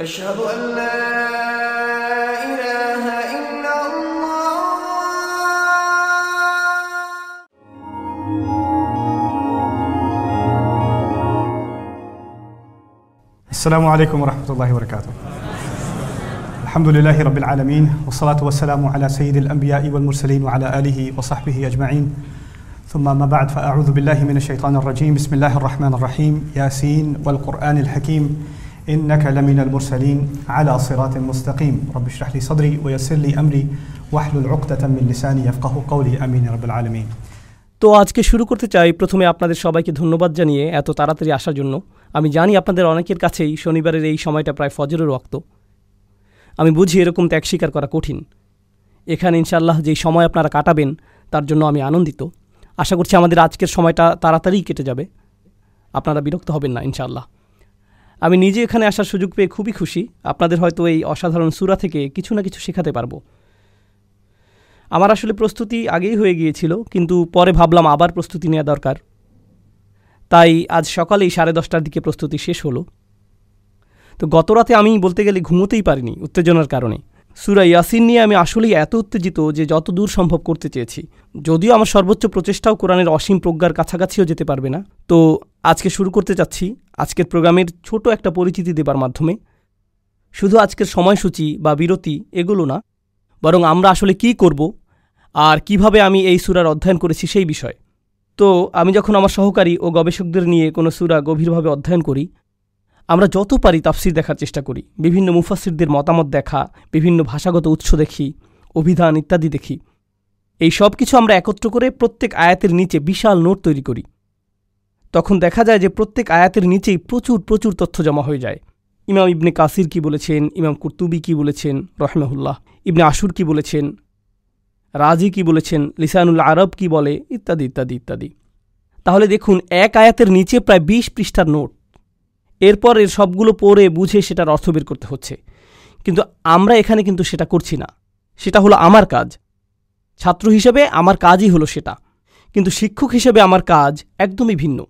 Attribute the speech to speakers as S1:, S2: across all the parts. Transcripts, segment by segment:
S1: أشهد أن لا إله إلا الله
S2: السلام عليكم ورحمة الله وبركاته. الحمد لله رب العالمين والصلاة والسلام على سيد الأنبياء والمرسلين وعلى آله وصحبه أجمعين. ثم ما بعد فأعوذ بالله من الشيطان الرجيم بسم الله الرحمن الرحيم ياسين والقرآن الحكيم إنك لمن المرسلين على صراط مستقيم رب اشرح لي صدري ويسر لي أمري واحلل عقدة من لساني يفقه قولي آمين يا رب العالمين
S3: তো আজকে শুরু করতে চাই প্রথমে আপনাদের সবাইকে ধন্যবাদ জানিয়ে এত তাড়াতাড়ি আসার জন্য আমি জানি আপনাদের অনেকের কাছেই শনিবারের এই সময়টা প্রায় ফজরের রক্ত আমি বুঝি এরকম ত্যাগ স্বীকার করা কঠিন এখানে ইনশাল্লাহ যেই সময় আপনারা কাটাবেন তার জন্য আমি আনন্দিত আশা করছি আমাদের আজকের সময়টা তাড়াতাড়ি কেটে যাবে আপনারা বিরক্ত হবেন না ইনশাল্লাহ আমি নিজে এখানে আসার সুযোগ পেয়ে খুবই খুশি। আপনাদের হয়তো এই অসাধারণ সুরা থেকে কিছু না কিছু শেখাতে পারব। আমার আসলে প্রস্তুতি আগেই হয়ে গিয়েছিল, কিন্তু পরে ভাবলাম আবার প্রস্তুতি নেওয়া দরকার। তাই আজ সকালেই সাড়ে দশটার দিকে প্রস্তুতি শেষ হলো। তো গত রাতে আমি বলতে গেলে ঘুমোতেই পারিনি উত্তেজনার কারণে। সুরা ইয়াসিন নিয়ে আমি আসলেই এত উত্তেজিত যে যত দূর সম্ভব করতে চেয়েছি। যদিও আমার সর্বোচ্চ প্রচেষ্টাও কোরআনের অসীম প্রজ্ঞার কাছাকাছিও যেতে পারবে না। তো আজকে শুরু করতে চাচ্ছি আজকের প্রোগ্রামের ছোট একটা পরিচিতি দেবার মাধ্যমে। শুধু আজকের সময়সূচি বা বিরতি এগুলো না, বরং আমরা আসলে কি করব আর কীভাবে আমি এই সুরার অধ্যয়ন করেছি সেই বিষয়। তো আমি যখন আমার সহকারী ও গবেষকদের নিয়ে কোনো সুরা গভীরভাবে অধ্যয়ন করি, আমরা যত পারি তাফসির দেখার চেষ্টা করি, বিভিন্ন মুফাসিরদের মতামত দেখা, বিভিন্ন ভাষাগত উৎস দেখি, অভিধান ইত্যাদি দেখি। এই সব কিছু আমরা একত্র করে প্রত্যেক আয়াতের নিচে বিশাল নোট তৈরি করি। তখন দেখা যায় যে প্রত্যেক আয়াতের নিচেই প্রচুর প্রচুর তথ্য জমা হয়ে যায়। ইমাম ইবনে কাসির কি বলেছেন? ইমাম কুর্তুবি কি বলেছেন? রহমাহুল্লাহ। ইবনে আশুর কি বলেছেন? রাজি কি বলেছেন? লিসানুল আরব কি বলে? ইত্যাদি ইত্যাদি ইত্যাদি। তাহলে দেখুন, এক আয়াতের নিচে প্রায় বিশ পৃষ্ঠার নোট। এরপর এর সবগুলো পড়ে বুঝে সেটার অর্থ বের করতে হচ্ছে। কিন্তু আমরা এখানে কিন্তু সেটা করছি না। সেটা হলো আমার কাজ। ছাত্র হিসেবে আমার কাজই হলো সেটা। কিন্তু শিক্ষক হিসেবে আমার কাজ একদমই ভিন্ন।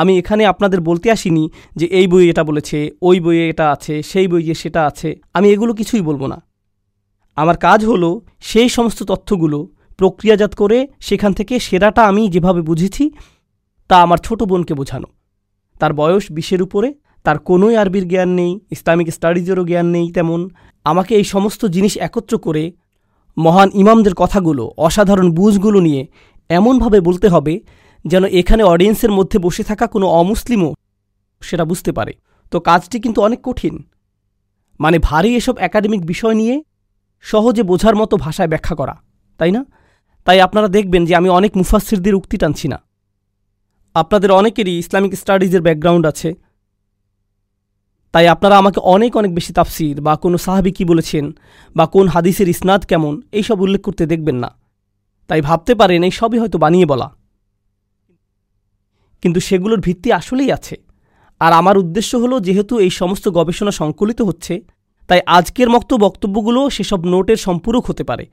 S3: আমি এখানে আপনাদের বলতে আসিনি যে এই বইয়ে এটা বলেছে, ওই বইয়ে এটা আছে, সেই বইয়ে সেটা আছে। আমি এগুলো কিছুই বলব না। আমার কাজ হলো সেই সমস্ত তথ্যগুলো প্রক্রিয়াজাত করে সেখান থেকে সেরাটা আমি যেভাবে বুঝেছি তা আমার ছোট বোনকে বোঝানো। তার বয়স বিশের উপরে, তার কোনোই আরবির জ্ঞান নেই, ইসলামিক স্টাডিজেরও জ্ঞান নেই তেমন। আমাকে এই সমস্ত জিনিস একত্র করে মহান ইমামদের কথাগুলো, অসাধারণ বুঝগুলো নিয়ে এমনভাবে বলতে হবে যেন এখানে অডিয়েন্সের মধ্যে বসে থাকা কোনো অমুসলিমও সেটা বুঝতে পারে। তো কাজটি কিন্তু অনেক কঠিন। মানে ভারী এসব একাডেমিক বিষয় নিয়ে সহজে বোঝার মতো ভাষায় ব্যাখ্যা করা, তাই না? তাই আপনারা দেখবেন যে আমি অনেক মুফাসিরদের উক্তি টানছি না। আপনাদের অনেকেরই ইসলামিক স্টাডিজের ব্যাকগ্রাউন্ড আছে। তাই আপনারা আমাকে অনেক অনেক বেশি তাফসির বা কোনো সাহাবি কী বলেছেন বা কোন হাদিসের ইসনাদ কেমন, এইসব উল্লেখ করতে দেখবেন না। তাই ভাবতে পারেন, এই সবই হয়তো বানিয়ে বলা। কিন্তু সেগুলোর ভিত্তি আসলেই আছে। আর আমার উদ্দেশ্য হলো, যেহেতু এই সমস্ত গবেষণা সংকলিত হচ্ছে, তাই আজকের মতো বক্তব্যগুলো সেসব নোটের সম্পূরক হতে পারে।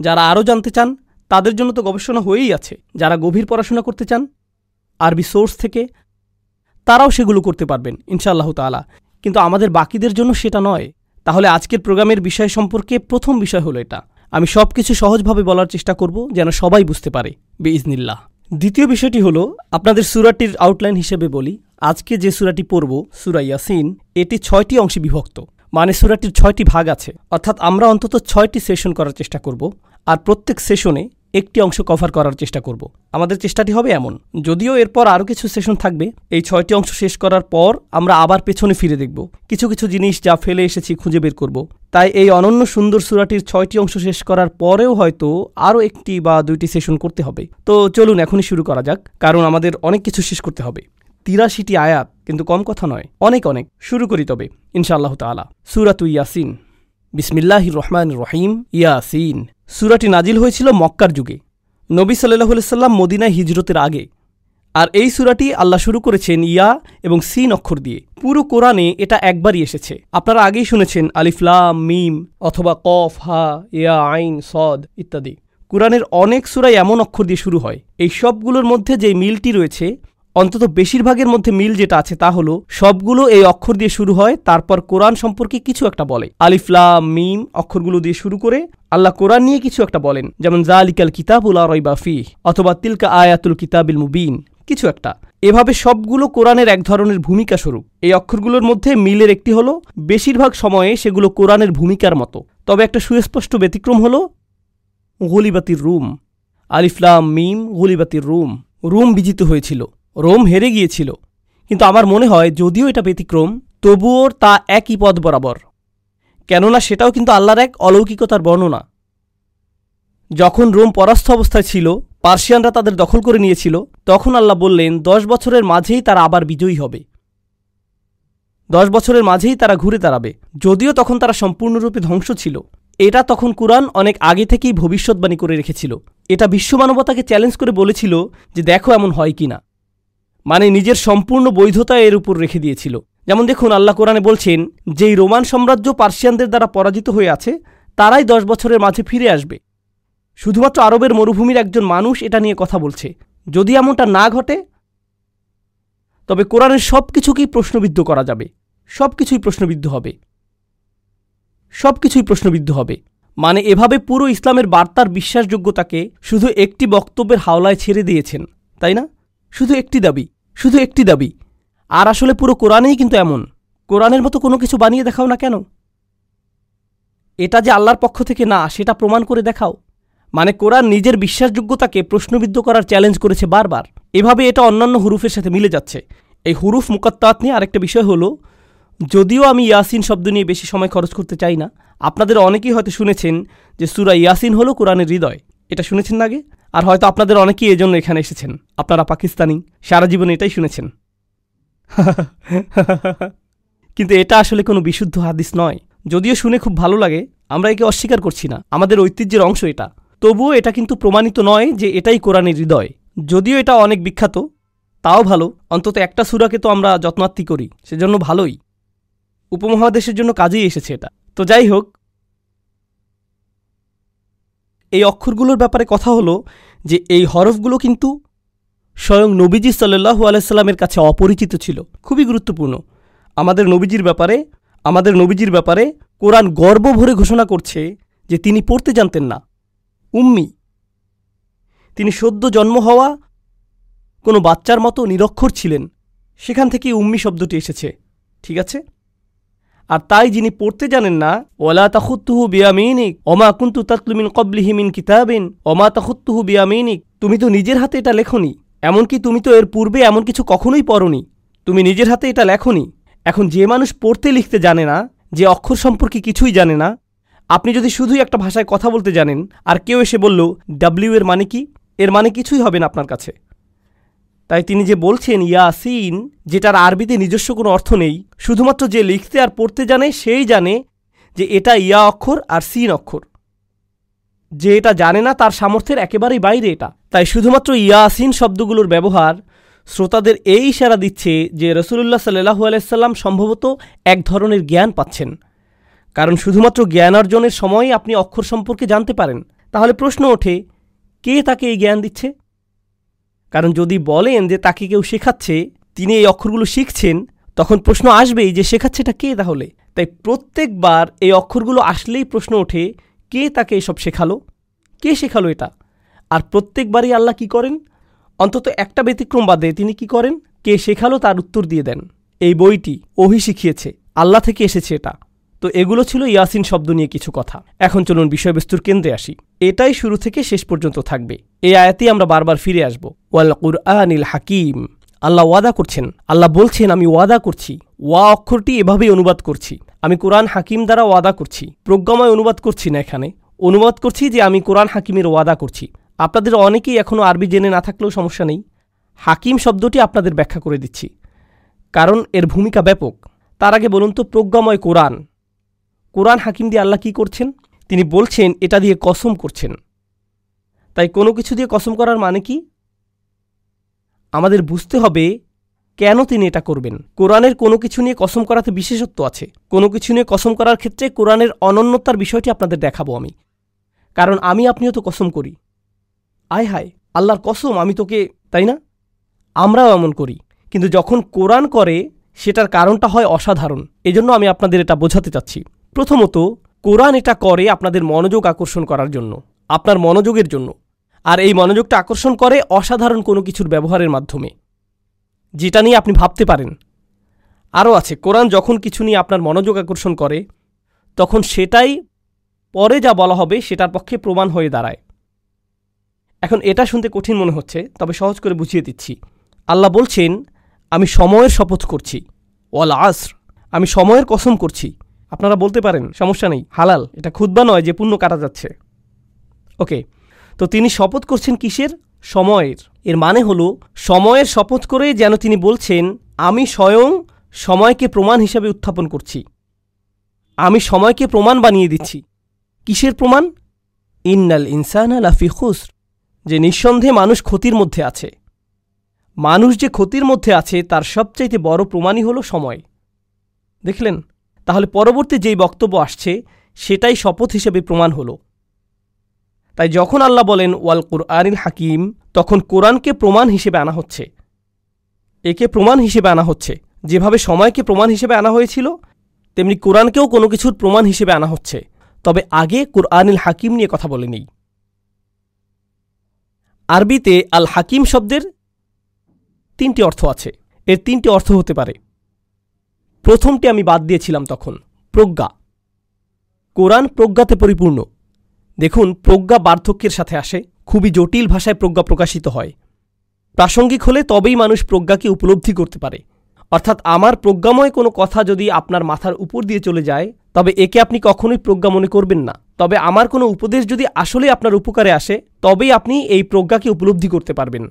S3: যারা আরও জানতে চান, তাদের জন্য তো গবেষণা হয়েই আছে। যারা গভীর পড়াশোনা করতে চান, আরবি সোর্স থেকে, তারাও সেগুলো করতে পারবেন, ইনশাআল্লাহ তালা কিন্তু আমাদের বাকিদের জন্য সেটা নয়। তাহলে আজকের প্রোগ্রামের বিষয় সম্পর্কে প্রথম বিষয় হলো এটা। আমি সব কিছু সহজভাবে বলার চেষ্টা করব, যেন সবাই বুঝতে পারে। বেইজনিল্লাহ। দ্বিতীয় বিষয়টি হলো, আপনাদের সুরাটির আউটলাইন হিসেবে বলি, আজকে যে সুরাটি পড়ব, সুরা ইয়াসিন, এটি ছয়টি অংশে বিভক্ত। মানে সুরাটির ছয়টি ভাগ আছে। অর্থাৎ আমরা অন্তত ছয়টি সেশন করার চেষ্টা করব। আর প্রত্যেক সেশনে একটি অংশ কভার করার চেষ্টা করব। আমাদের চেষ্টাটি হবে এমন। যদিও এরপর আরও কিছু সেশন থাকবে। এই ছয়টি অংশ শেষ করার পর আমরা আবার পেছনে ফিরে দেখব। কিছু কিছু জিনিস যা ফেলে এসেছি খুঁজে বের করব। তাই এই অনন্য সুন্দর সুরাটির ছয়টি অংশ শেষ করার পরেও হয়তো আরও একটি বা দুইটি সেশন করতে হবে। তো চলুন এখনই শুরু করা যাক, কারণ আমাদের অনেক কিছু শেষ করতে হবে। তিরাশিটি আয়াত কিন্তু কম কথা নয়, অনেক অনেক। শুরু করি তবে, ইনশাআল্লাহ তালা সুরাতু ইয়াসিন। বিসমিল্লাহ রহমান রহিম, ইয়াসিন। সুরাটি নাজিল হয়েছিল মক্কার যুগে। নবী সাল্লাহ সাল্লাম মদিনায় হিজরতের আগে। আর এই সুরাটি আল্লাহ শুরু করেছেন ইয়া এবং সিন অক্ষর দিয়ে। পুরো কোরআনে এটা একবারই এসেছে। আপনারা আগেই শুনেছেন আলিফলাম মিম অথবা কফ, হা, ইয়া, আইন, সদ ইত্যাদি। কোরআনের অনেক সুরাই এমন অক্ষর দিয়ে শুরু হয়। এই সবগুলোর মধ্যে যে মিলটি রয়েছে অন্তত বেশিরভাগের মধ্যে মিল যেটা আছে তা হলো, সবগুলো এই অক্ষর দিয়ে শুরু হয়, তারপর কোরআন সম্পর্কে কিছু একটা বলে। আলিফলাম মিম অক্ষরগুলো দিয়ে শুরু করে আল্লাহ কোরআন নিয়ে কিছু একটা বলেন। যেমন জা জালিকাল কিতাবুল আরইবা ফি অথবা, তিলকা আয়াতুল কিতাবিল মুবিন কিছু একটা। এভাবে সবগুলো কোরআনের এক ধরনের ভূমিকা স্বরূপ। এই অক্ষরগুলোর মধ্যে মিলের একটি হলো, বেশিরভাগ সময়ে সেগুলো কোরআনের ভূমিকার মতো। তবে একটা সুস্পষ্ট ব্যতিক্রম হলো, গলিবাতির রুম আলিফলাম মিম, গলিবাতির রুম রুম বিজিত হয়েছিল। রোম হেরে গিয়েছিল। কিন্তু আমার মনে হয় যদিও এটা ব্যতিক্রম, তবুও তা একই পদ বরাবর। কেননা সেটাও কিন্তু আল্লাহর এক অলৌকিকতার বর্ণনা। যখন রোম পরাস্ত অবস্থায় ছিল, পার্সিয়ানরা তাদের দখল করে নিয়েছিল, তখন আল্লাহ বললেন, দশ বছরের মাঝেই তারা আবার বিজয়ী হবে। দশ বছরের মাঝেই তারা ঘুরে দাঁড়াবে। যদিও তখন তারা সম্পূর্ণরূপে ধ্বংস ছিল, এটা তখন কুরআন অনেক আগে থেকেই ভবিষ্যৎবাণী করে রেখেছিল। এটা বিশ্বমানবতাকে চ্যালেঞ্জ করে বলেছিল যে দেখো এমন হয় কিনা। মানে নিজের সম্পূর্ণ বৈধতা এর উপর রেখে দিয়েছিল। যেমন দেখুন, আল্লাহ কোরআনে বলছেন, যেই রোমান সাম্রাজ্য পার্সিয়ানদের দ্বারা পরাজিত হয়ে আছে, তারাই দশ বছরের মাঝে ফিরে আসবে। শুধুমাত্র আরবের মরুভূমির একজন মানুষ এটা নিয়ে কথা বলছে। যদি এমনটা না ঘটে, তবে কোরআনের সব কিছুকেই প্রশ্নবিদ্ধ করা যাবে। সব কিছুই প্রশ্নবিদ্ধ হবে। সব কিছুই প্রশ্নবিদ্ধ হবে। মানে এভাবে পুরো ইসলামের বার্তার বিশ্বাসযোগ্যতাকে শুধু একটি বক্তব্যের হাওলায় ছেড়ে দিয়েছেন, তাই না? শুধু একটি দাবি, শুধু একটি দাবি। আর আসলে পুরো কোরআনেই কিন্তু এমন। কোরআনের মতো কোনো কিছু বানিয়ে দেখাও না কেন? এটা যে আল্লাহর পক্ষ থেকে না, সেটা প্রমাণ করে দেখাও। মানে কোরআন নিজের বিশ্বাসযোগ্যতাকে প্রশ্নবিদ্ধ করার চ্যালেঞ্জ করেছে বারবার। এভাবে এটা অন্যান্য হুরুফের সাথে মিলে যাচ্ছে। এই হুরুফ মুকাত্তাত নিয়ে আরেকটা বিষয় হলো, যদিও আমি ইয়াসিন শব্দ নিয়ে বেশি সময় খরচ করতে চাই না, আপনাদের অনেকেই হয়তো শুনেছেন যে সুরা ইয়াসিন হলো কোরআনের হৃদয়। এটা শুনেছেন না আগে? আর হয়তো আপনাদের অনেকেই এজন্য এখানে এসেছেন। আপনারা পাকিস্তানি, সারা জীবন এটাই শুনেছেন। কিন্তু এটা আসলে কোনো বিশুদ্ধ হাদিস নয়। যদিও শুনে খুব ভালো লাগে, আমরা একে অস্বীকার করছি না। আমাদের ঐতিহ্যের অংশ এটা। তবুও এটা কিন্তু প্রমাণিত নয় যে এটাই কোরআনের হৃদয়। যদিও এটা অনেক বিখ্যাত, তাও ভালো। অন্তত একটা সুরাকে তো আমরা যত্নার্থী করি, সেজন্য ভালোই। উপমহাদেশের জন্য কাজেই এসেছে এটা। তো যাই হোক এই অক্ষরগুলোর ব্যাপারে কথা হলো যে এই হরফগুলো কিন্তু স্বয়ং নবীজি সাল্লু আলাইসাল্লামের কাছে অপরিচিত ছিল। খুবই গুরুত্বপূর্ণ। আমাদের নবীজির ব্যাপারে, আমাদের নবীজির ব্যাপারে কোরআন গর্ব ভরে ঘোষণা করছে যে তিনি পড়তে জানতেন না। উম্মি, তিনি সদ্য জন্ম হওয়া কোনো বাচ্চার মতো নিরক্ষর ছিলেন। সেখান থেকেই উম্মি শব্দটি এসেছে। ঠিক আছে? আর তাই যিনি পড়তে জানেন না ওলা তাহুত্তুহু বিয়ামিনিক অমা কুন্তু তাতলুমিন কবলিহিমিন কিতাবিন অমা তাহুত্তুহু বিয়ামিনিক, তুমি তো নিজের হাতে এটা লেখনি, এমনকি তুমি তো এর পূর্বে এমন কিছু কখনোই পড়নি, তুমি নিজের হাতে এটা লেখনি। এখন যে মানুষ পড়তে লিখতে জানে না, যে অক্ষর সম্পর্কে কিছুই জানে না, আপনি যদি শুধুই একটা ভাষায় কথা বলতে জানেন, আর কেউ এসে বলল ডাব্লিউ এর মানে কি? এর মানে কিছুই হবে না আপনার কাছে। তাই তিনি যে বলছেন, ইয়াসিন, যেটার আরবিতে নিজস্ব কোনো অর্থ নেই, শুধুমাত্র যে লিখতে আর পড়তে জানে, সেই জানে যে এটা ইয়া অক্ষর আর সিন অক্ষর। যে এটা জানে না, তার সামর্থ্যের একেবারেই বাইরে এটা। তাই শুধুমাত্র ইয়াসিন শব্দগুলোর ব্যবহার শ্রোতাদের এই ইশারা দিচ্ছে যে রসুল্লাহ সাল্লাহু আলাইসাল্লাম সম্ভবত এক ধরনের জ্ঞান পাচ্ছেন। কারণ শুধুমাত্র জ্ঞান অর্জনের সময় আপনি অক্ষর সম্পর্কে জানতে পারেন। তাহলে প্রশ্ন ওঠে, কে তাকে এই জ্ঞান দিচ্ছে? কারণ যদি বলেন যে তাকে কেউ শেখাচ্ছে, তিনি এই অক্ষরগুলো শিখছেন, তখন প্রশ্ন আসবেই যে শেখাচ্ছেটা কে তাহলে? তাই প্রত্যেকবার এই অক্ষরগুলো আসলেই প্রশ্ন ওঠে, কে তাকে এসব শেখালো? কে শেখালো এটা? আর প্রত্যেকবারই আল্লাহ কি করেন? অন্তত একটা ব্যতিক্রম বাদে তিনি কি করেন? কে শেখালো তার উত্তর দিয়ে দেন। এই বইটি ওহি শিখিয়েছে, আল্লাহ থেকে এসেছে এটা। তো এগুলো ছিল ইয়াসিন শব্দ নিয়ে কিছু কথা। এখন চলুন বিষয়বস্তুর কেন্দ্রে আসি। এটাই শুরু থেকে শেষ পর্যন্ত থাকবে। এই আয়াতেই আমরা বারবার ফিরে আসব। ওয়াল কুরআনিল হাকিম। আল্লাহ ওয়াদা করছেন। আল্লাহ বলছেন, আমি ওয়াদা করছি। ওয়া অক্ষরটি এভাবেই অনুবাদ করছি। আমি কোরআন হাকিম দ্বারা ওয়াদা করছি। প্রজ্ঞাময় অনুবাদ করছি না এখানে। অনুবাদ করছি যে আমি কোরআন হাকিমের ওয়াদা করছি। আপনাদের অনেকেই এখনও আরবি জেনে না থাকলেও সমস্যা নেই। হাকিম শব্দটি আপনাদের ব্যাখ্যা করে দিচ্ছি। কারণ এর ভূমিকা ব্যাপক। তার আগে বলুন তো, প্রজ্ঞাময় কোরআন। কোরআন হাকিম দিয়ে আল্লাহ কি করছেন? তিনি বলছেন, এটা দিয়ে কসম করছেন। তাই কোনো কিছু দিয়ে কসম করার মানে কি? আমাদের বুঝতে হবে কেন তিনি এটা করবেন। কোরআনের কোনো কিছু নিয়ে কসম করাতে বিশেষত্ব আছে। কোনো কিছু নিয়ে কসম করার ক্ষেত্রে কোরআনের অনন্যতার বিষয়টি আপনাদের দেখাবো আমি। কারণ আমি আপনিও তো কসম করি। আয় হায়, আল্লাহর কসম, আমি তোকে, তাই না? আমরাও এমন করি। কিন্তু যখন কোরআন করে, সেটার কারণটা হয় অসাধারণ। এজন্য আমি আপনাদের এটা বোঝাতে চাচ্ছি। প্রথমত, কোরআন এটা করে আপনাদের মনোযোগ আকর্ষণ করার জন্য, আপনার মনোযোগের জন্য। আর এই মনোযোগটা আকর্ষণ করে অসাধারণ কোনো কিছুর ব্যবহারের মাধ্যমে। যেটা নিয়ে আপনি ভাবতে পারেন। আরও আছে, কোরআন যখন কিছু নিয়ে আপনার মনোযোগ আকর্ষণ করে, তখন সেটাই পরে যা বলা হবে সেটার পক্ষে প্রমাণ হয়ে দাঁড়ায়। এখন এটা শুনতে কঠিন মনে হচ্ছে, তবে সহজ করে বুঝিয়ে দিচ্ছি। আল্লাহ বলছেন, আমি সময়ের শপথ করছি। ওয়াল আসর, আমি সময়ের কসম করছি। আপনারা বলতে পারেন, সমস্যা নেই, হালাল। এটা ক্ষুদ্বা নয় যে পুণ্য কাটা যাচ্ছে। ওকে তো তিনি শপথ করছেন কিসের? সময়ের। এর মানে হলো, সময়ের শপথ করে যেন তিনি বলছেন, আমি স্বয়ং সময়কে প্রমাণ হিসাবে উত্থাপন করছি। আমি সময়কে প্রমাণ বানিয়ে দিচ্ছি। কিসের প্রমাণ? ইন্নাল ইনসান লাফি খুসর। যে নিঃসন্দেহে মানুষ ক্ষতির মধ্যে আছে। মানুষ যে ক্ষতির মধ্যে আছে, তার সবচাইতে বড় প্রমাণই হলো সময়। দেখলেন? তাহলে পরবর্তী যেই বক্তব্য আসছে, সেটাই শপথ হিসেবে প্রমাণ হলো। তাই যখন আল্লাহ বলেন, ওয়াল কুরআনিল হাকিম তখন কোরআনকে প্রমাণ হিসেবে আনা হচ্ছে। একে প্রমাণ হিসেবে আনা হচ্ছে। যেভাবে সময়কে প্রমাণ হিসেবে আনা হয়েছিল, তেমনি কোরআনকেও কোনো কিছুর প্রমাণ হিসেবে আনা হচ্ছে। তবে আগে কুরআনিল হাকিম নিয়ে কথা বলে নেই। আরবিতে আল হাকিম শব্দের তিনটি অর্থ আছে। এর তিনটি অর্থ হতে পারে। প্রথমটি আমি বাদ দিয়েছিলাম তখন, প্রজ্ঞা। কোরআন প্রজ্ঞাতে পরিপূর্ণ। দেখুন, প্রজ্ঞা বার্ধক্যের সাথে আসে, খুবই জটিল ভাষায় প্রজ্ঞা প্রকাশিত হয়। প্রাসঙ্গিক হলে তবেই মানুষ প্রজ্ঞাকে উপলব্ধি করতে পারে। অর্থাৎ আমার প্রজ্ঞাময় কোনো কথা যদি আপনার মাথার উপর দিয়ে চলে যায়, তবে একে আপনি কখনোই প্রজ্ঞা মনে করবেন না। তবে আমার কোনো উপদেশ যদি আসলে আপনার উপকারে আসে, তবেই আপনি এই প্রজ্ঞাকে উপলব্ধি করতে পারবেন।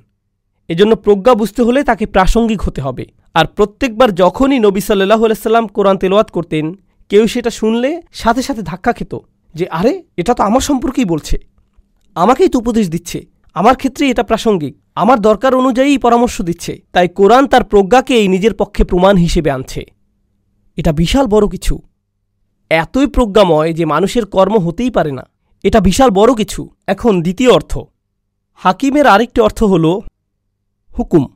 S3: এজন্য প্রজ্ঞা বুঝতে হলে তাকে প্রাসঙ্গিক হতে হবে। আর প্রত্যেকবার যখনই নবী সাল্লাহ সাল্লাম কোরআন তেলোয়াত করতেন, কেউ সেটা শুনলে সাথে সাথে ধাক্কা খেত। যে, আরে, এটা তো আমার সম্পর্কেই বলছে। আমাকেই তো উপদেশ দিচ্ছে। আমার ক্ষেত্রে এটা প্রাসঙ্গিক। আমার দরকার অনুযায়ী পরামর্শ দিচ্ছে। তাই কোরআন তার প্রজ্ঞাকে এই নিজের পক্ষে প্রমাণ হিসেবে আনছে। এটা বিশাল বড় কিছু। এতই প্রজ্ঞাময় যে মানুষের কর্ম হতেই পারে না। এটা বিশাল বড় কিছু। এখন দ্বিতীয় অর্থ। হাকিমের আরেকটি অর্থ হল হুকুম।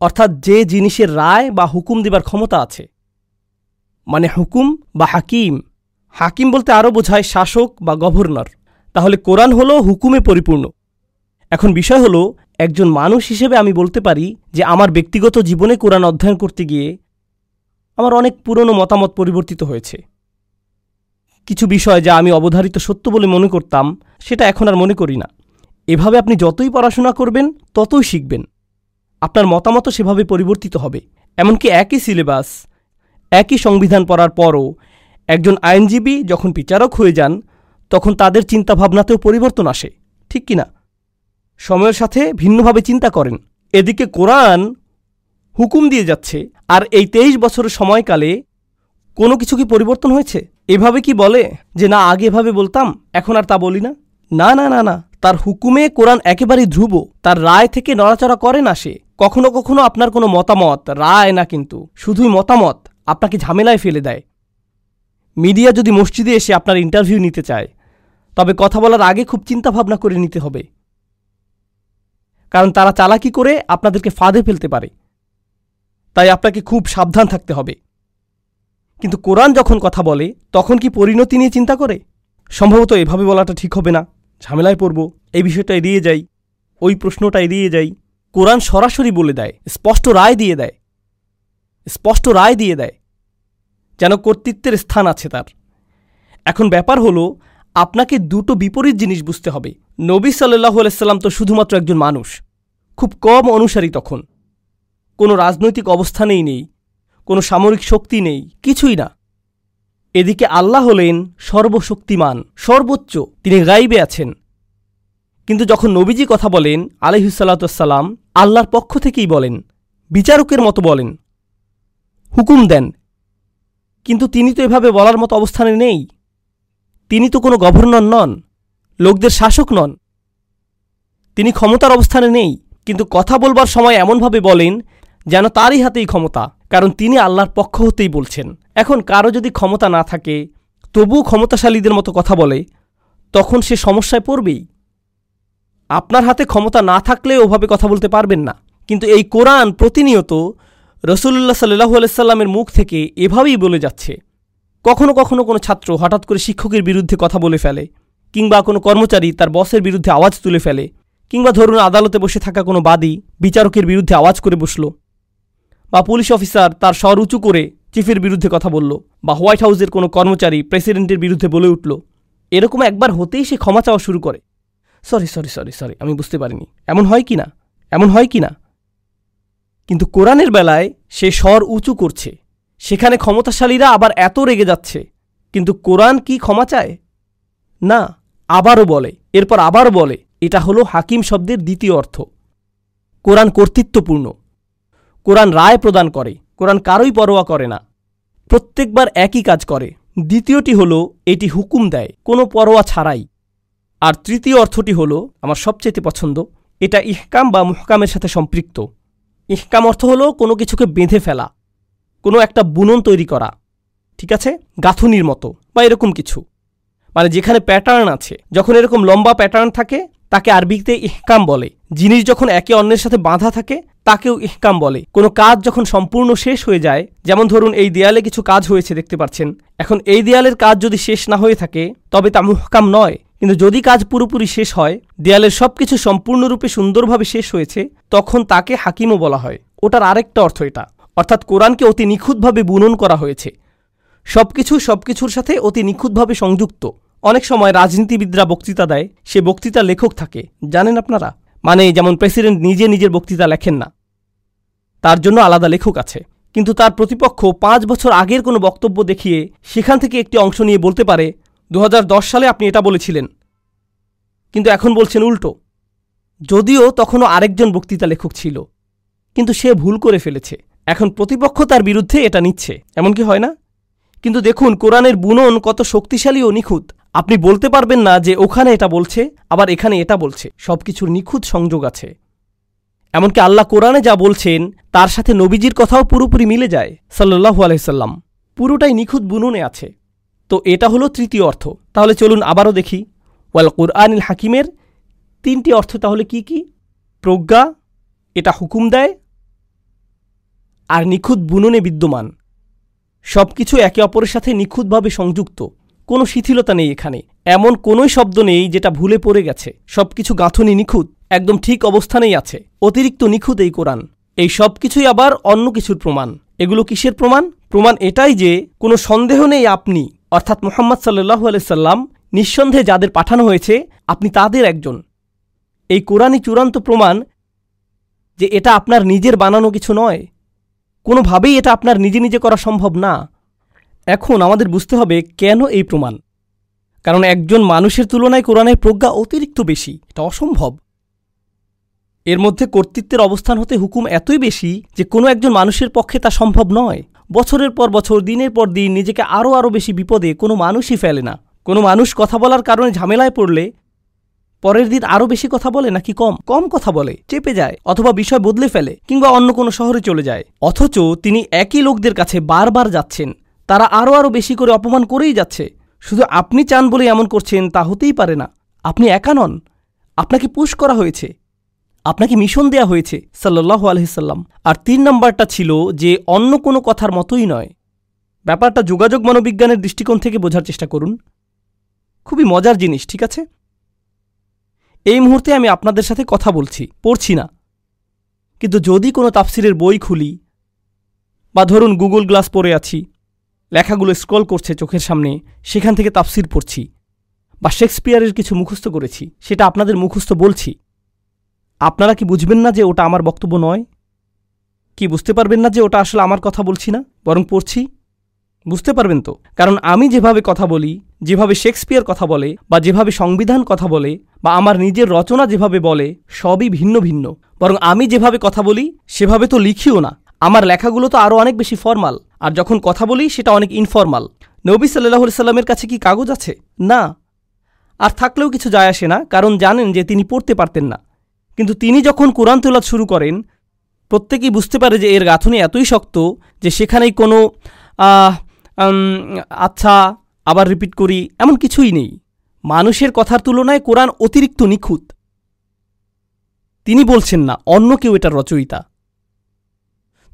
S3: অর্থাৎ যে জিনিসের রায় বা হুকুম দেবার ক্ষমতা আছে। মানে হুকুম বা হাকিম হাকিম বলতে আরও বোঝায় শাসক বা গভর্নর। তাহলে কোরআন হল হুকুমে পরিপূর্ণ। এখন বিষয় হলো, একজন মানুষ হিসেবে আমি বলতে পারি যে আমার ব্যক্তিগত জীবনে কোরআন অধ্যয়ন করতে গিয়ে আমার অনেক পুরনো মতামত পরিবর্তিত হয়েছে। কিছু বিষয় যা আমি অবধারিত সত্য বলে মনে করতাম, সেটা এখন আর মনে করি না। এভাবে আপনি যতই পড়াশোনা করবেন, ততই শিখবেন। আপনার মতামতও সেভাবে পরিবর্তিত হবে। এমনকি একই সিলেবাস একই সংবিধান পড়ার পরও একজন আইনজীবী যখন বিচারক হয়ে যান, তখন তাদের চিন্তাভাবনাতেও পরিবর্তন আসে, ঠিক কিনা? সময়ের সাথে ভিন্নভাবে চিন্তা করেন। এদিকে কোরআন হুকুম দিয়ে যাচ্ছে, আর এই তেইশ বছরের সময়কালে কোনো কিছু কি পরিবর্তন হয়েছে? এভাবে কি বলে যে, না, আগে এভাবে বলতাম, এখন আর তা বলি না না না না না, তার হুকুমে কোরআন একেবারেই ধ্রুব, তার রায় থেকে নড়াচড়া করে না সে। কখনো কখনো আপনার কোনো মতামত, রায় না কিন্তু, শুধুই মতামত আপনাকে ঝামেলায় ফেলে দেয়। মিডিয়া যদি মসজিদে এসে আপনার ইন্টারভিউ নিতে চায়, তবে কথা বলার আগে খুব চিন্তাভাবনা করে নিতে হবে। কারণ তারা চালাকি করে আপনাদেরকে ফাঁদে ফেলতে পারে। তাই আপনাকে খুব সাবধান থাকতে হবে। কিন্তু কোরআন যখন কথা বলে, তখন কি পরিণতি নিয়ে চিন্তা করে? সম্ভবত এভাবে বলাটা ঠিক হবে না। ঝামেলায় পড়ব, এই বিষয়টা এড়িয়ে যাই, ওই প্রশ্নটা এড়িয়ে যাই। কোরআন সরাসরি বলে দেয়, স্পষ্ট রায় দিয়ে দেয়, স্পষ্ট রায় দিয়ে দেয়। যেন কর্তৃত্বের স্থান আছে তার। এখন ব্যাপার হলো, আপনাকে দুটো বিপরীত জিনিস বুঝতে হবে। নবী সাল্লাহ আলাইসাল্লাম তো শুধুমাত্র একজন মানুষ। খুব কম অনুসারী তখন। কোনো রাজনৈতিক অবস্থানেই নেই, কোনো সামরিক শক্তি নেই, কিছুই না। এদিকে আল্লাহ হলেন সর্বশক্তিমান, সর্বোচ্চ, তিনি গাইবে আছেন। কিন্তু যখন নবীজি কথা বলেন আলহিসাল্লাতাম আল্লাহর পক্ষ থেকেই বলেন, বিচারকের মতো বলেন, হুকুম দেন কিন্তু তিনি তো এভাবে বলার মতো অবস্থানে নেই। তিনি তো কোনো গভর্নর নন, লোকদের শাসক নন। তিনি ক্ষমতার অবস্থানে নেই, কিন্তু কথা বলবার সময় এমনভাবে বলেন যেন তারই হাতেই ক্ষমতা, কারণ তিনি আল্লাহর পক্ষ হতেই বলছেন। এখন কারও যদি ক্ষমতা না থাকে, তবুও ক্ষমতাশালীদের মতো কথা বলে, তখন সে সমস্যায় পড়বেই। আপনার হাতে ক্ষমতা না থাকলে ওভাবে কথা বলতে পারবেন না, কিন্তু এই কোরআন প্রতিনিয়ত রসুল্লাহ সাল্লাহু আলাইসাল্লামের মুখ থেকে এভাবেই বলে যাচ্ছে, কখনো কখনো কোনো ছাত্র হঠাৎ করে শিক্ষকের বিরুদ্ধে কথা বলে ফেলে, কিংবা কোনো কর্মচারী তার বসের বিরুদ্ধে আওয়াজ তুলে ফেলে, কিংবা ধরুন আদালতে বসে থাকা কোনো বাদী বিচারকের বিরুদ্ধে আওয়াজ করে বসল, বা পুলিশ অফিসার তার স্বর উঁচু করে চিফের বিরুদ্ধে কথা বলল, বা হোয়াইট হাউসের কোনো কর্মচারী প্রেসিডেন্টের বিরুদ্ধে বলে উঠল। এরকম একবার হতেই সে ক্ষমা চাওয়া শুরু করে। সরি সরি সরি সরি, আমি বুঝতে পারিনি। এমন হয় কি না? এমন হয় কি না? কিন্তু কোরআনের বেলায় সে স্বর উঁচু করছে। সেখানে ক্ষমতাশালীরা আবার এত রেগে যাচ্ছে। কিন্তু কোরআন কি ক্ষমা চায়? না, আবারও বলে, এরপর আবার বলে, এটা হলো হাকিম শব্দের দ্বিতীয় অর্থ। কোরআন কর্তৃত্বপূর্ণ। কোরআন রায় প্রদান করে, কোরআন কারোই পরোয়া করে না। প্রত্যেকবার একই কাজ করে। দ্বিতীয়টি হল, এটি হুকুম দেয়, কোনো পরোয়া ছাড়াই। আর তৃতীয় অর্থটি হল, আমার সবচেয়ে পছন্দ, এটা ইহকাম বা মুহকামের সাথে সম্পৃক্ত। ইহকাম অর্থ হল কোনো কিছুকে বেঁধে ফেলা, কোনো একটা বুনন তৈরি করা, ঠিক আছে? গাঁথুনির মতো বা এরকম কিছু। মানে যেখানে প্যাটার্ন আছে, যখন এরকম লম্বা প্যাটার্ন থাকে, তাকে আরবিতে ইহকাম বলে। জিনিস যখন একে অন্যের সাথে বাঁধা থাকে, তাকেও ইহকাম বলে। কোনো কাজ যখন সম্পূর্ণ শেষ হয়ে যায়, যেমন ধরুন এই দেয়ালে কিছু কাজ হয়েছে, দেখতে পাচ্ছেন। এখন এই দেয়ালের কাজ যদি শেষ না হয়ে থাকে, তবে তা মুহকাম নয়। কিন্তু যদি কাজ পুরোপুরি শেষ হয়, দেয়ালের সবকিছু সম্পূর্ণরূপে সুন্দরভাবে শেষ হয়েছে, তখন তাকে হাকিমও বলা হয়। ওটার আরেকটা অর্থ এটা। অর্থাৎ কোরআনকে অতি নিখুঁতভাবে বুনন করা হয়েছে। সবকিছু সবকিছুর সাথে অতি নিখুঁতভাবে সংযুক্ত। অনেক সময় রাজনীতিবিদরা বক্তৃতা দেয়, সে বক্তৃতা লেখক থাকে। জানেন আপনারা? মানে যেমন প্রেসিডেন্ট নিজে নিজের বক্তৃতা লেখেন না। তার জন্য আলাদা লেখক আছে। কিন্তু তার প্রতিপক্ষ পাঁচ বছর আগের কোনো বক্তব্য দেখিয়ে সেখান থেকে একটি অংশ নিয়ে বলতে পারে দু হাজার দশ সালে আপনি এটা বলেছিলেন। কিন্তু এখন বলছেন উল্টো। যদিও তখনও আরেকজন বক্তৃতা লেখক ছিল, কিন্তু সে ভুল করে ফেলেছে। এখন প্রতিপক্ষ তার বিরুদ্ধে এটা নিচ্ছে। এমন কি হয় না? কিন্তু দেখুন, কোরআনের বুনন কত শক্তিশালী ও নিখুঁত। আপনি বলতে পারবেন না যে ওখানে এটা বলছে, আবার এখানে এটা বলছে। সবকিছুর নিখুঁত সংযোগ আছে। এমনকি আল্লাহ কোরআনে যা বলছেন, তার সাথে নবীজির কথাও পুরোপুরি মিলে যায় সাল্লাহু আলহিসাল্লাম পুরোটাই নিখুঁত বুননে আছে। তো এটা হলো তৃতীয় অর্থ। তাহলে চলুন আবারও দেখি। ওয়াল কোরআনিল হাকিমের তিনটি অর্থ তাহলে কি কি? প্রজ্ঞা, এটা হুকুম দেয়, আর নিখুঁত বুননে বিদ্যমান। সব কিছু একে অপরের সাথে নিখুঁতভাবে সংযুক্ত। কোনো শিথিলতা নেই এখানে। এমন কোনোই শব্দ নেই যেটা ভুলে পড়ে গেছে। সব কিছু গাঁথনি নিখুঁত, একদম ঠিক অবস্থানেই আছে। অতিরিক্ত নিখুঁত এই কোরআন। এই সব কিছুই আবার অন্য কিছুর প্রমাণ। এগুলো কিসের প্রমাণ? প্রমাণ এটাই যে কোনো সন্দেহ নেই আপনি অর্থাৎ মোহাম্মদ সাল্লু আলাইসাল্লাম নিঃসন্দেহে যাদের পাঠানো হয়েছে, আপনি তাদের একজন। এই কোরআনই চূড়ান্ত প্রমাণ যে এটা আপনার নিজের বানানো কিছু নয়। কোনোভাবেই এটা আপনার নিজে নিজে করা সম্ভব না। এখন আমাদের বুঝতে হবে কেন এই প্রমাণ। কারণ একজন মানুষের তুলনায় কোরআনের প্রজ্ঞা অতিরিক্ত বেশি। এটা অসম্ভব। এর মধ্যে কর্তৃত্বের অবস্থান হতে হুকুম এতই বেশি যে কোনো একজন মানুষের পক্ষে তা সম্ভব নয়। বছরের পর বছর, দিনের পর দিন নিজেকে আরও আরও বেশি বিপদে কোনো মানুষই ফেলে না। কোনো মানুষ কথা বলার কারণে ঝামেলায় পড়লে পরের দিন আরও বেশি কথা বলে নাকি কম? কম কথা বলে, চেপে যায় অথবা বিষয় বদলে ফেলে কিংবা অন্য কোনো শহরে চলে যায়। অথচ তিনি একই লোকদের কাছে বারবার যাচ্ছেন। তারা আরও আরও বেশি করে অপমান করেই যাচ্ছে। শুধু আপনি চান বলে এমন করছেন তা হতেই পারে না। আপনি একা নন। আপনাকে পুশ করা হয়েছে। আপনাকে মিশন দেয়া হয়েছে সাল্লাহ আলহিসাল্লাম আর তিন নম্বরটা ছিল যে অন্য কোনো কথার মতোই নয়। ব্যাপারটা যোগাযোগ মনোবিজ্ঞানের দৃষ্টিকোণ থেকে বোঝার চেষ্টা করুন। খুবই মজার জিনিস, ঠিক আছে? এই মুহূর্তে আমি আপনাদের সাথে কথা বলছি, পড়ছি না। কিন্তু যদি কোনো তাফসিরের বই খুলি, বা ধরুন গুগল গ্লাস পরে আছি, লেখাগুলো স্ক্রল করছে চোখের সামনে, সেখান থেকে তাফসির পড়ছি, বা শেক্সপিয়ারের কিছু মুখস্থ করেছি, সেটা আপনাদের মুখস্থ বলছি আপনারা কি বুঝবেন না যে ওটা আমার বক্তব্য নয়? কি বুঝতে পারবেন না যে ওটা আসলে আমার কথা বলছি না? বরং পড়ছি? বুঝতে পারবেন তো? কারণ আমি যেভাবে কথা বলি, যেভাবে শেক্সপিয়ার কথা বলে, বা যেভাবে সংবিধান কথা বলে, বা আমার নিজের রচনা যেভাবে বলে, সবই ভিন্ন ভিন্ন। বরং আমি যেভাবে কথা বলি, সেভাবে তো লিখিও না। আমার লেখাগুলো তো আরও অনেক বেশি ফর্মাল। আর যখন কথা বলি, সেটা অনেক ইনফর্মাল। নবী সাল্লাহ সাল্লামের কাছে কি কাগজ আছে? না। আর থাকলেও কিছু যায় আসে না, কারণ জানেন যে তিনি পড়তে পারতেন না। কিন্তু তিনি যখন কোরআন তোলা শুরু করেন, প্রত্যেকেই বুঝতে পারে যে এর গাঁথনি এতই শক্ত যে সেখানেই কোনো আচ্ছা আবার রিপিট করি, এমন কিছুই নেই। মানুষের কথার তুলনায় কোরআন অতিরিক্ত নিখুঁত। তিনি বলছেন না, অন্য কেউ এটার রচয়িতা।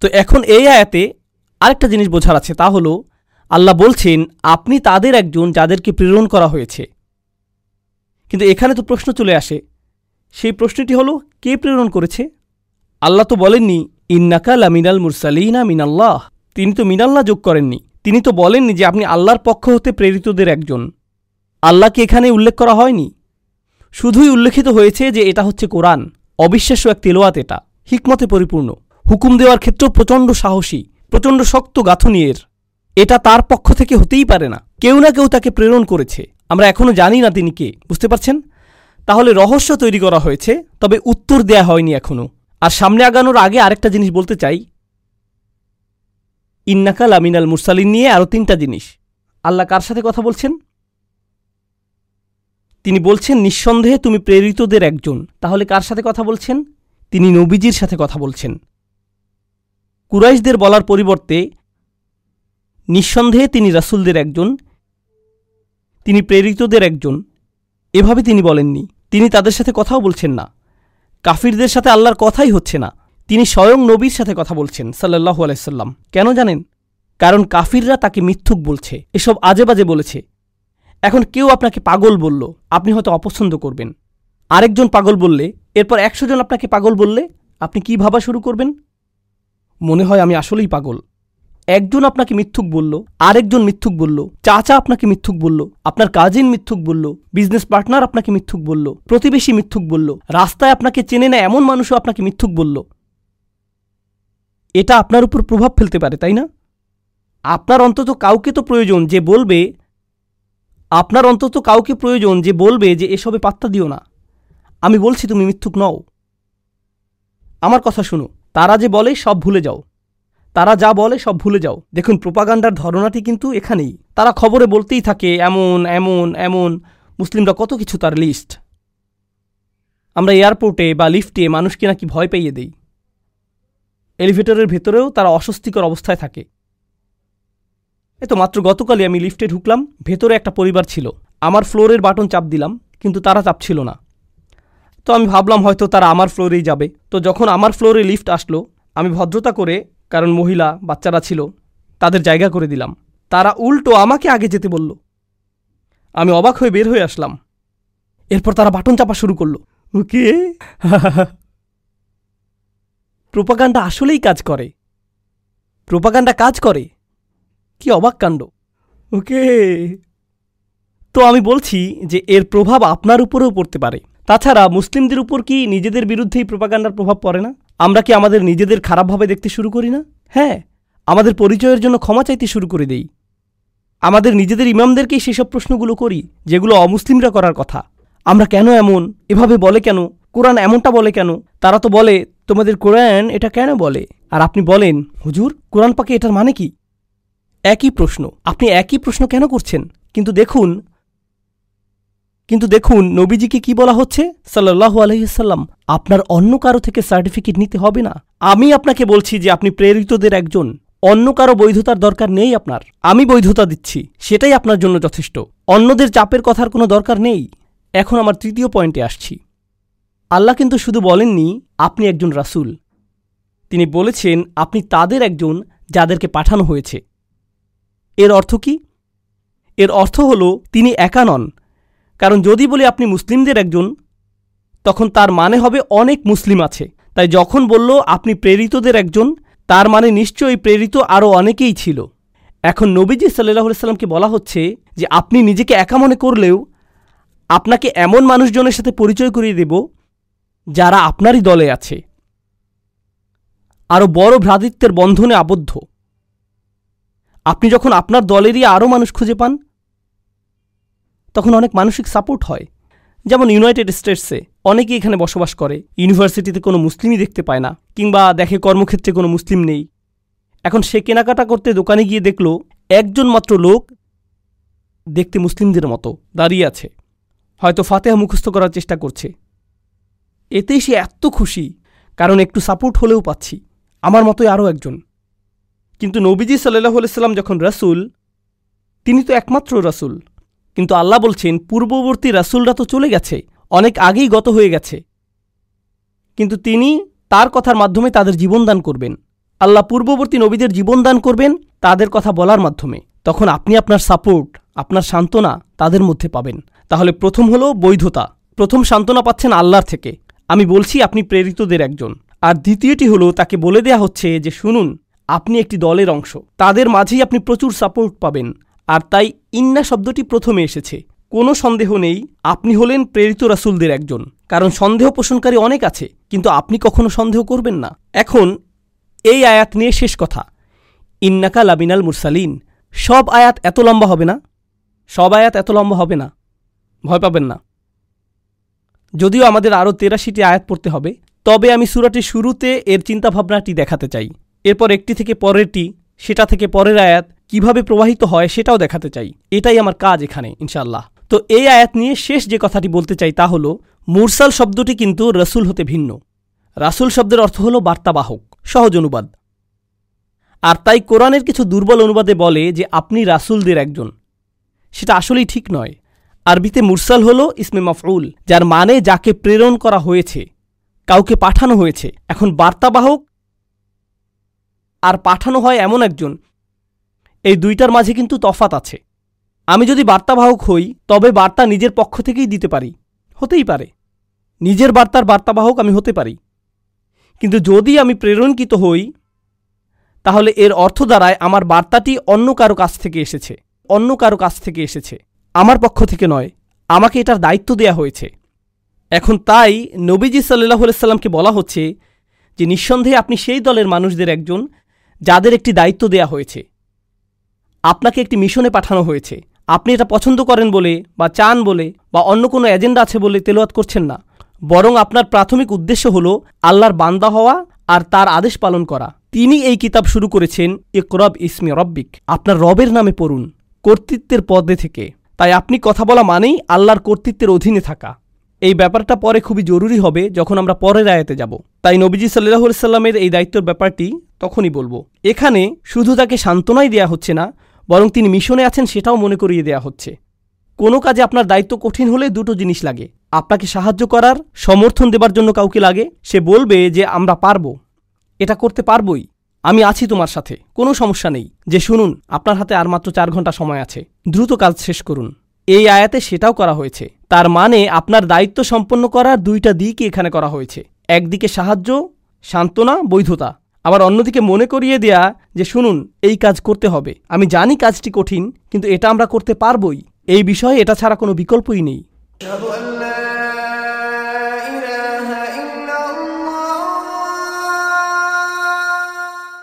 S3: তো এখন এই আয়াতে আরেকটা জিনিস বোঝার আছে, তা হলো, আল্লাহ বলছেন, আপনি তাদের একজন যাদেরকে প্রেরণ করা হয়েছে। কিন্তু এখানে তো প্রশ্ন চলে আসে সেই প্রশ্নটি হলো, কে প্রেরণ করেছে? আল্লাহ তো বলেননি, ইন্নাকা লামিনাল মুরসালিনা মিনাল্লাহ। তিনি তো মিনাল্লাহ যোগ করেননি। তিনি তো বলেননি যে আপনি আল্লাহর পক্ষ হতে প্রেরিতদের একজন। আল্লাহকে এখানে উল্লেখ করা হয়নি? শুধুই উল্লেখিত হয়েছে যে এটা হচ্ছে কোরআন। অবিশ্বাস্য এক তেলোয়াত এটা। হিকমতে পরিপূর্ণ। হুকুম দেওয়ার ক্ষেত্রেও প্রচণ্ড সাহসী, প্রচণ্ড শক্ত গাঁথনিয়ের এটা তার পক্ষ থেকে হতেই পারে না। কেউ না কেউ তাকে প্রেরণ করেছে। আমরা এখনও জানি না তিনি কে। বুঝতে পারছেন? তাহলে রহস্য তৈরি করা হয়েছে, তবে উত্তর দেয়া হয়নি এখনও আর সামনে আগানোর আগে আরেকটা জিনিস বলতে চাই। ইন্নাকাল আমিনাল মুরসালিন নিয়ে আরও তিনটা জিনিস। আল্লাহ কার সাথে কথা বলছেন? তিনি বলছেন, নিঃসন্দেহে তুমি প্রেরিতদের একজন। তাহলে কার সাথে কথা বলছেন? তিনি নবীজির সাথে কথা বলছেন। কুরাইশদের বলার পরিবর্তে, নিঃসন্দেহে তিনি রাসুলদের একজন, তিনি প্রেরিতদের একজন। এভাবে তিনি বলেননি। তিনি তাদের সাথে কথাও বলছেন না। কাফিরদের সাথে আল্লাহর কথাই হচ্ছে না। তিনি স্বয়ং নবীর সাথে কথা বলছেন সাল্লাহু আলাইসাল্লাম কেন জানেন? কারণ কাফিররা তাকে মিথ্যুক বলছে, এসব আজে বাজে বলেছে। এখন কেউ আপনাকে পাগল বলল, আপনি হয়তো অপছন্দ করবেন। আরেকজন পাগল বললে, এরপর একশো জন আপনাকে পাগল বললে, আপনি কি ভাবা শুরু করবেন? মনে হয় আমি আসলেই পাগল। একজন আপনাকে মিথ্যুক বলল, আরেকজন মিথ্যুক বলল, চাচা আপনাকে মিথ্যুক বলল, আপনার কাজিন মিথ্যুক বলল বিজনেস পার্টনার আপনাকে মিথ্যুক বলল, প্রতিবেশী মিথ্যুক বলল, রাস্তায় আপনাকে চেনে না এমন মানুষও আপনাকে মিথ্যুক বলল। এটা আপনার উপর প্রভাব ফেলতে পারে, তাই না? আপনার অন্তত কাউকে তো প্রয়োজন যে বলবে, আপনার অন্তত কাউকে প্রয়োজন যে বলবে যে এসবে পাত্তা দিও না। আমি বলছি তুমি মিথ্যুক নও। আমার কথা শুনো, তারা যে বলে সব ভুলে যাও। তারা যা বলে সব ভুলে যাও। দেখুন, প্রোপাগান্ডার ধরনাটি কিন্তু এখানেই। তারা খবরে বলতেই থাকে, এমন এমন এমন। মুসলিমরা কত কিছু তার লিস্ট। আমরা এয়ারপোর্টে বা লিফটে মানুষকে নাকি ভয় পাইয়ে দেই? এলিভেটরের ভেতরেও তারা অস্বস্তিকর অবস্থায় থাকে। এ তো মাত্র গতকালই আমি লিফটে ঢুকলাম, ভেতরে একটা পরিবার ছিল। আমার ফ্লোরের বাটন চাপ দিলাম, কিন্তু তারা চাপছিল না। তো আমি ভাবলাম হয়তো তারা আমার ফ্লোরেই যাবে। তো যখন আমার ফ্লোরে লিফট আসলো, আমি ভদ্রতা করে কারণ মহিলা বাচ্চারা ছিল তাদের জায়গা করে দিলাম। তারা উল্টো আমাকে আগে যেতে বলল। আমি অবাক হয়ে বের হয়ে আসলাম। এরপর তারা বাটন চাপা শুরু করল। ওকে। প্রোপাগান্ডা আসলেই কাজ করে। প্রোপাগান্ডা কাজ করে। কি অবাক কাণ্ড। ওকে। তো আমি বলছি যে এর প্রভাব আপনার উপরেও পড়তে পারে। তাছাড়া মুসলিমদের উপর কি নিজেদের বিরুদ্ধেই প্রোপাগান্ডার প্রভাব পড়ে না? আমরা কি আমাদের নিজেদের খারাপভাবে দেখতে শুরু করি না? হ্যাঁ আমাদের পরিচয়ের জন্য ক্ষমা চাইতে শুরু করে দেই। আমাদের নিজেদের ইমামদেরকেই সেসব প্রশ্নগুলো করি, যেগুলো অমুসলিমরা করার কথা। আমরা কেন এমন? এভাবে বলে কেন? কোরআন এমনটা বলে কেন? তারা তো বলে, তোমাদের কোরআন এটা কেন বলে? আর আপনি বলেন, হুজুর, কোরআন পাকে এটার মানে কি? একই প্রশ্ন। আপনি একই প্রশ্ন কেন করছেন? কিন্তু দেখুন কিন্তু দেখুন, নবীজিকে কি বলা হচ্ছে? সাল্লাহ আলহিসাল্লাম আপনার অন্য কারও থেকে সার্টিফিকেট নিতে হবে না। আমি আপনাকে বলছি যে আপনি প্রেরিতদের একজন। অন্য কারও বৈধতার দরকার নেই আপনার। আমি বৈধতা দিচ্ছি, সেটাই আপনার জন্য যথেষ্ট। অন্যদের চাপের কথার কোনো দরকার নেই। এখন আমার তৃতীয় পয়েন্টে আসছি। আল্লাহ কিন্তু শুধু বলেননি, আপনি একজন রাসূল। তিনি বলেছেন, আপনি তাদের একজন যাদেরকে পাঠানো হয়েছে। এর অর্থ কি? এর অর্থ হল, তিনি একা নন কারণ যদি বলি আপনি মুসলিমদের একজন, তখন তার মানে হবে অনেক মুসলিম আছে। তাই যখন বলল আপনি প্রেরিতদের একজন, তার মানে নিশ্চয়ই প্রেরিত আরও অনেকেই ছিল। এখন নবীজি সাল্লাহ সাল্লামকে বলা হচ্ছে যে আপনি নিজেকে একা মনে করলেও আপনাকে এমন মানুষজনের সাথে পরিচয় করিয়ে দেব যারা আপনারই দলে আছে। আরও বড় ভ্রাতৃত্বের বন্ধনে আবদ্ধ। আপনি যখন আপনার দলেরই আরও মানুষ খুঁজে পান তখন অনেক মানসিক সাপোর্ট হয়। যেমন ইউনাইটেড স্টেটসে অনেকেই এখানে বসবাস করে ইউনিভার্সিটিতে কোনো মুসলিমই দেখতে পায় না, কিংবা দেখে কর্মক্ষেত্রে কোনো মুসলিম নেই। এখন সে কেনাকাটা করতে দোকানে গিয়ে দেখল, একজন মাত্র লোক দেখতে মুসলিমদের মতো দাঁড়িয়ে আছে। হয়তো ফাতেহা মুখস্থ করার চেষ্টা করছে। এতেই সে এত খুশি, কারণ একটু সাপোর্ট হলেও পাচ্ছি, আমার মতোই আরও একজন। কিন্তু নবীজি সাল্লাহ সাল্লাম যখন রাসুল, তিনি তো একমাত্র রাসুল। কিন্তু আল্লাহ বলছেন, পূর্ববর্তী রাসুলরা তো চলে গেছে, অনেক আগেই গত হয়ে গেছে। কিন্তু তিনি তার কথার মাধ্যমে তাদের জীবন দান করবেন। আল্লাহ পূর্ববর্তী নবীদের জীবন দান করবেন তাদের কথা বলার মাধ্যমে। তখন আপনি আপনার সাপোর্ট, আপনার সান্ত্বনা তাদের মধ্যে পাবেন। তাহলে প্রথম হলো বৈধতা। প্রথম সান্ত্বনা পাচ্ছেন আল্লাহর থেকে। আমি বলছি, আপনি প্রেরিতদের একজন। আর দ্বিতীয়টি হলো, তাকে বলে দেয়া হচ্ছে যে, শুনুন, আপনি একটি দলের অংশ। তাদের মাঝেই আপনি প্রচুর সাপোর্ট পাবেন। আর তাই ইন্না শব্দটি প্রথমে এসেছে। কোনো সন্দেহ নেই, আপনি হলেন প্রেরিত রাসুলদের একজন। কারণ সন্দেহ পোষণকারী অনেক আছে, কিন্তু আপনি কখনো সন্দেহ করবেন না। এখন এই আয়াত নিয়ে শেষ কথা। ইন্নাকা লাবিনাল মুরসালিন। সব আয়াত এত লম্বা হবে না? সব আয়াত এত লম্বা হবে না? ভয় পাবেন না। যদিও আমাদের আরও তেরাশিটি আয়াত পড়তে হবে, তবে আমি সুরাটির শুরুতে এর চিন্তাভাবনাটি দেখাতে চাই। এরপর একটি থেকে পরেরটি, সেটা থেকে পরের আয়াত কীভাবে প্রবাহিত হয় সেটাও দেখাতে চাই। এটাই আমার কাজ এখানে ইনশাল্লাহ তো এই আয়াত নিয়ে শেষ যে কথাটি বলতে চাই তা হলো, মুরসাল শব্দটি কিন্তু রসুল হতে ভিন্ন। রাসুল শব্দের অর্থ হল বার্তাবাহক, সহজ অনুবাদ। আর তাই কোরআনের কিছু দুর্বল অনুবাদে বলে যে আপনি রাসুলদের একজন। সেটা আসলেই ঠিক নয়। আরবিতে মুরসাল হল ইসমে মফউল, যার মানে যাকে প্রেরণ করা হয়েছে, কাউকে পাঠানো হয়েছে। এখন বার্তাবাহক আর পাঠানো হয় এমন একজন এই দুইটার মাঝে কিন্তু তফাত আছে। আমি যদি বার্তাবাহক হই, তবে বার্তা নিজের পক্ষ থেকেই দিতে পারি। হতেই পারে। নিজের বার্তার বার্তাবাহক আমি হতে পারি। কিন্তু যদি আমি প্রেরণকৃত হই, তাহলে এর অর্থ দ্বারায় আমার বার্তাটি অন্য কারও কাছ থেকে এসেছে। অন্য কারও কাছ থেকে এসেছে। আমার পক্ষ থেকে নয়। আমাকে এটার দায়িত্ব দেয়া হয়েছে। এখন তাই নবীজি সাল্লাহ সাল্লামকে বলা হচ্ছে যে, নিঃসন্দেহে আপনি সেই দলের মানুষদের একজন যাদের একটি দায়িত্ব দেয়া হয়েছে। আপনাকে একটি মিশনে পাঠানো হয়েছে। আপনি এটা পছন্দ করেন বলে বা চান বলে বা অন্য কোনো এজেন্ডা আছে বলে তেলোয়াত করছেন না। বরং আপনার প্রাথমিক উদ্দেশ্য হল আল্লাহর বান্দা হওয়া আর তার আদেশ পালন করা। তিনি এই কিতাব শুরু করেছেন, ইকরব ইসমি রব্বিক। আপনার রবের নামে পড়ুন, কর্তৃত্বের পদে থেকে। তাই আপনি কথা বলা মানেই আল্লাহর কর্তৃত্বের অধীনে থাকা। এই ব্যাপারটা পরে খুবই জরুরি হবে যখন আমরা পরের আয়াতে যাব। তাই নবীজি সাল্লাহ সাল্লামের এই দায়িত্বের ব্যাপারটি তখনই বলব। এখানে শুধু তাকে সান্ত্বনাই দেয়া হচ্ছে না বরং তিনি মিশনে আছেন সেটাও মনে করিয়ে দেয়া হচ্ছে। কোনো কাজে আপনার দায়িত্ব কঠিন হলে দুটো জিনিস লাগে। আপনাকে সাহায্য করার, সমর্থন দেবার জন্য কাউকে লাগে। সে বলবে যে, আমরা পারব। এটা করতে পারবই। আমি আছি তোমার সাথে। কোনো সমস্যা নেই। যে শুনুন, আপনার হাতে আর মাত্র চার ঘণ্টা সময় আছে। দ্রুত কাজ শেষ করুন। এই আয়াতে সেটাও করা হয়েছে। তার মানে আপনার দায়িত্ব সম্পন্ন করার দুইটা দিকই এখানে করা হয়েছে। একদিকে সাহায্য, সান্ত্বনা, বৈধতা। আবার অন্যদিকে মনে করিয়ে দেয়া যে শুনুন, এই কাজ করতে হবে। আমি জানি কাজটি কঠিন, কিন্তু এটা আমরা করতে পারবই। এই বিষয়ে এটা ছাড়া কোনো বিকল্পই নেই।